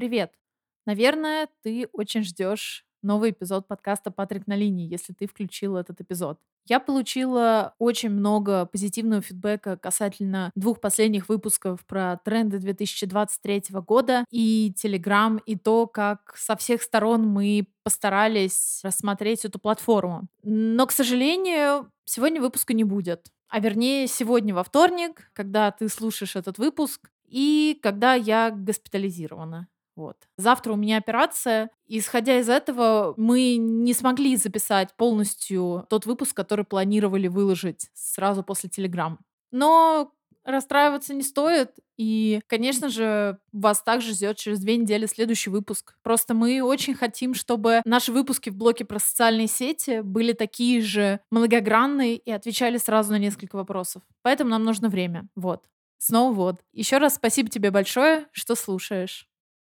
Привет! Наверное, ты очень ждешь новый эпизод подкаста «Патрик на линии», если ты включил этот эпизод. Я получила очень много позитивного фидбэка касательно двух последних выпусков про тренды 2023 года и Telegram, и то, как со всех сторон мы постарались рассмотреть эту платформу. Но, к сожалению, сегодня выпуска не будет. А вернее, сегодня во вторник, когда ты слушаешь этот выпуск, и когда я госпитализирована. Вот. Завтра у меня операция. Исходя из этого, мы не смогли записать полностью тот выпуск, который планировали выложить сразу после Телеграм. Но расстраиваться не стоит. И, конечно же, вас также ждет через две недели следующий выпуск. Просто мы очень хотим, чтобы наши выпуски в блоке про социальные сети были такие же многогранные и отвечали сразу на несколько вопросов. Поэтому нам нужно время. Вот. Снова вот. Еще раз спасибо тебе большое, что слушаешь.